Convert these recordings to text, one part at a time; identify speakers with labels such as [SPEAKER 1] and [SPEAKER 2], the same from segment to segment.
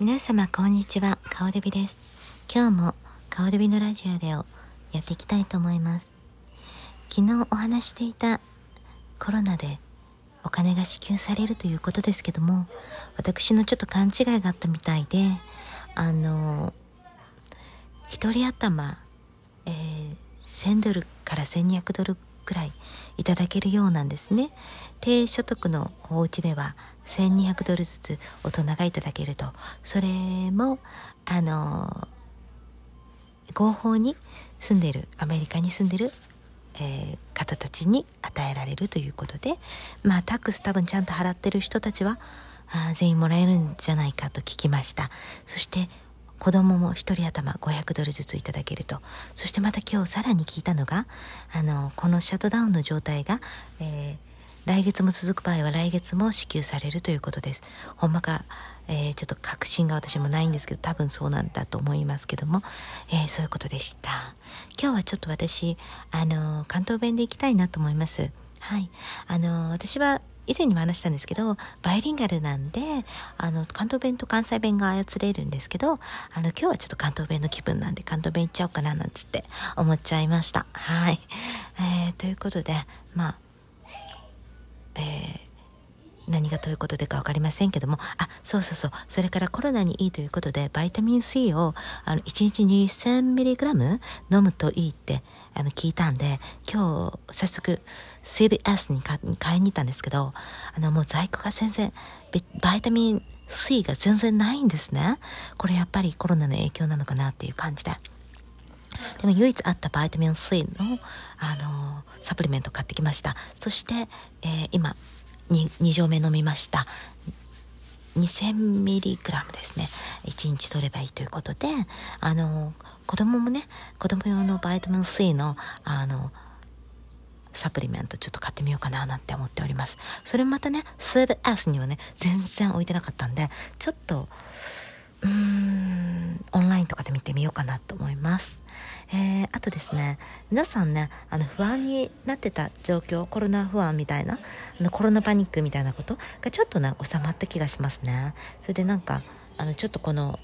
[SPEAKER 1] 皆様こんにちは、かおるびです。今日もかおるびのラジオでをやっていきたいと思います。昨日お話していたコロナでお金が支給されるということですけども、私のちょっと勘違いがあったみたいで、あの、一人頭、えー、1000ドルから1200ドルくらいいただけるようなんですね。低所得のお家では1200ドルずつ大人がいただけると。それもあの合法に住んでるアメリカに住んでる、えー、方たちに与えられるということで。まあタックス多分ちゃんと払ってる人たちはあ全員もらえるんじゃないかと聞きました。そして子供も1人頭500ドルずついただけると。そしてまた今日さらに聞いたのがあのこのシャットダウンの状態が、えー、来月も続く場合は来月も支給されるということです。ほんまか、えー、ちょっと確信が私もないんですけど多分そうなんだと思いますけども、えー、そういうことでした。今日はちょっと私あの関東弁で行きたいなと思います。はい。あの私は以前にも話したんですけどバイリンガルなんであの関東弁と関西弁が操れるんですけどあの今日はちょっと関東弁の気分なんで関東弁行っちゃおうかななんつって思っちゃいました。はい、えー、ということでまあえー何がということでか分かりませんけどもあそうそうそうそれからコロナにいいということでバイタミン C をあの1日 2000mg 飲むといいってあの聞いたんで今日早速 CBS に買いに行ったんですけどあのもう在庫が全然バイタミン C が全然ないんですねこれやっぱりコロナの影響なのかなっていう感じで。でも唯一あったバイタミン C の、あの、サプリメントを買ってきました。そして、えー、今、2, 2錠目飲みました。2000mg ですね。1日取ればいいということであの子供もね子供用のバイタミン C のあのサプリメントちょっと買ってみようかななんて思っております。それまたねスーブ S にはね全然置いてなかったんでちょっとうーんオンラインとかで見てみようかなと思います。えー、あとですね皆さんねあの不安になってた状況コロナ不安みたいなあのコロナパニックみたいなことがちょっとね収まった気がしますね。それでなんかあのちょっとこの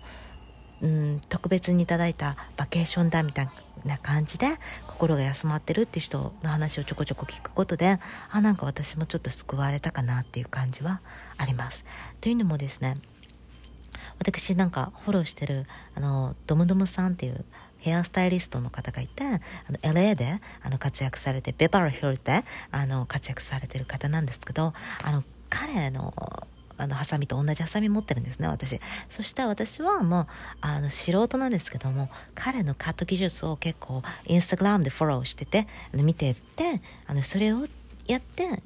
[SPEAKER 1] うん特別にいただいたバケーションだみたいな感じで心が休まってるっていう人の話をちょこちょこ聞くことであなんか私もちょっと救われたかなっていう感じはあります。というのもですね私なんかフォローしてるあのドムドムさんっていうヘアスタイリストの方がいてあの LA であの活躍されてベバルヒルであの活躍されてる方なんですけどあの彼のあのハサミと同じハサミ持ってるんですね私。そして私はもうあの素人なんですけども彼のカット技術を結構インスタグラムでフォローしてて見ててあのそれをやって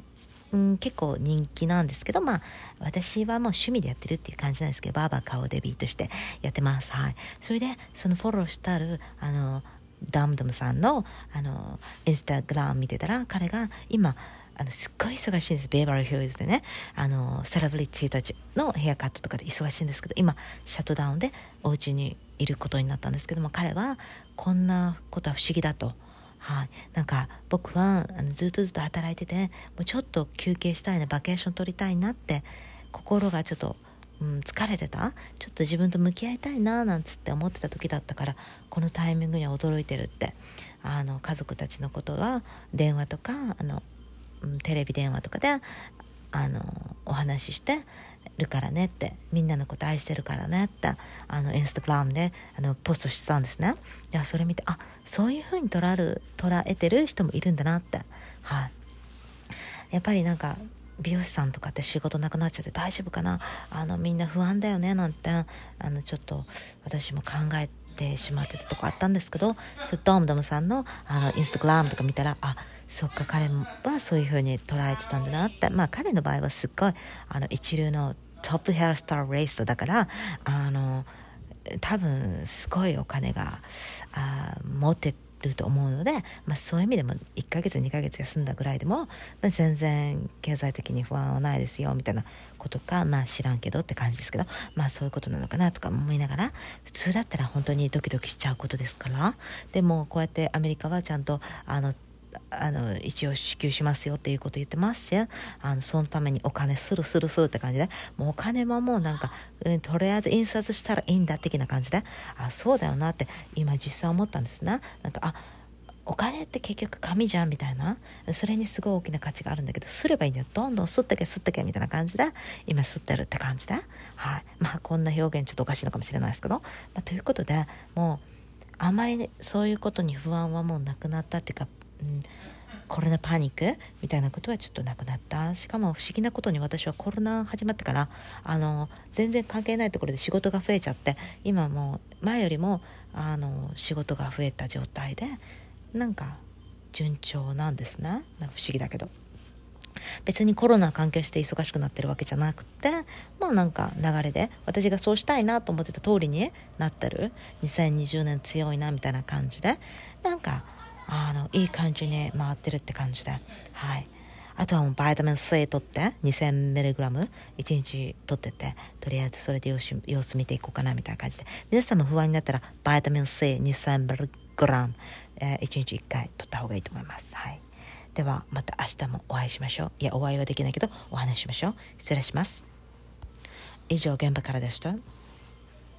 [SPEAKER 1] うん、結構人気なんですけど、まあ、私はもう趣味でやってるっていう感じなんですけど、バーバー顔デビーとしてやってます。はい。それで、そのフォローしてある、あの、ダムダムさんの、あの、インスタグラム見てたら、彼が今、あのすっごい忙しいんですベーバルヒルズでねあのセレブリティたちのヘアカットとかで忙しいんですけど今シャットダウンでお家にいることになったんですけども彼はこんなことは不思議だとはい、なんか僕はあのずっとずっと働いててもうちょっと休憩したいなバケーション取りたいなって心がちょっと、うん、疲れてた？ちょっと自分と向き合いたいななんつって思ってた時だったからこのタイミングには驚いてるって。あの家族たちのことは電話とかあの、うん、テレビ電話とかであのお話ししてるからねってみんなのこと愛してるからねってあのインスタグラムであのポストしてたんですね。いやそれ見てあそういう風に捉える捉えてる人もいるんだなって。はい。やっぱりなんか美容師さんとかって仕事なくなっちゃって大丈夫かな？あのみんな不安だよねなんてあのちょっと私も考えてしまってたとこあったんですけどそドームドムさんのあのインスタグラムとか見たらあそっか彼はそういう風に捉えてたんだなって。まあ彼の場合はすっごいあの一流のトップヘアスターレイストだからあの多分すごいお金があ持ってると思うので、まあ、そういう意味でも1ヶ月2ヶ月休んだぐらいでも、まあ、全然経済的に不安はないですよみたいなことかまあ知らんけどって感じですけどまあそういうことなのかなとか思いながら普通だったら本当にドキドキしちゃうことですからでもこうやってアメリカはちゃんとあのあの一応支給しますよっていうこと言ってますしあのそのためにお金するするするって感じで。もうお金はもうなんか、うん、とりあえず印刷したらいいんだ的な感じで。あそうだよなって今実際思ったんですね。なんかあお金って結局紙じゃんみたいな。それにすごい大きな価値があるんだけどすればいいんだよ。どんどん吸ってけ吸ってけみたいな感じで今吸ってるって感じで。はい。まあこんな表現ちょっとおかしいのかもしれないですけど、まあ、ということでもうあまり、ね、そういうことに不安はもうなくなったっていうか、うん、コロナパニックみたいなことはちょっとなくなった。しかも不思議なことに私はコロナ始まってからあの全然関係ないところで仕事が増えちゃって今もう前よりもあの仕事が増えた状態でなんか順調なんですね。なんか不思議だけど。別にコロナ関係して忙しくなってるわけじゃなくてまあなんか流れで私がそうしたいなと思ってた通りになってる。2020年強いなみたいな感じで。なんかあのいい感じに回ってるって感じではいあとはもうバイタミン C 取って 2000mg1 日取っててとりあえずそれで様子様子見ていこうかなみたいな感じで皆さんも不安になったらバイタミン C2000mg えー、1日1回取った方がいいと思います。はい。ではまた明日もお会いしましょう。いや、お会いはできないけどお話ししましょう。失礼します。以上、現場からでした。